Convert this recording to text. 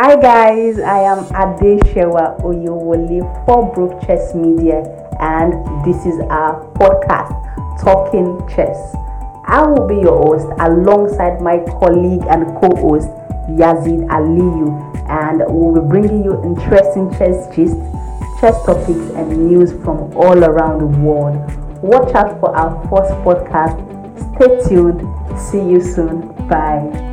Hi guys, I am Adesewa Oyewole for BruvsChess Media and this is our podcast Talking Chess. I will be your host alongside my colleague and co-host Yazid Aliyu and we'll be bringing you interesting chess gist, chess topics and news from all around the world. Watch out for our first podcast. Stay tuned. See you soon. Bye.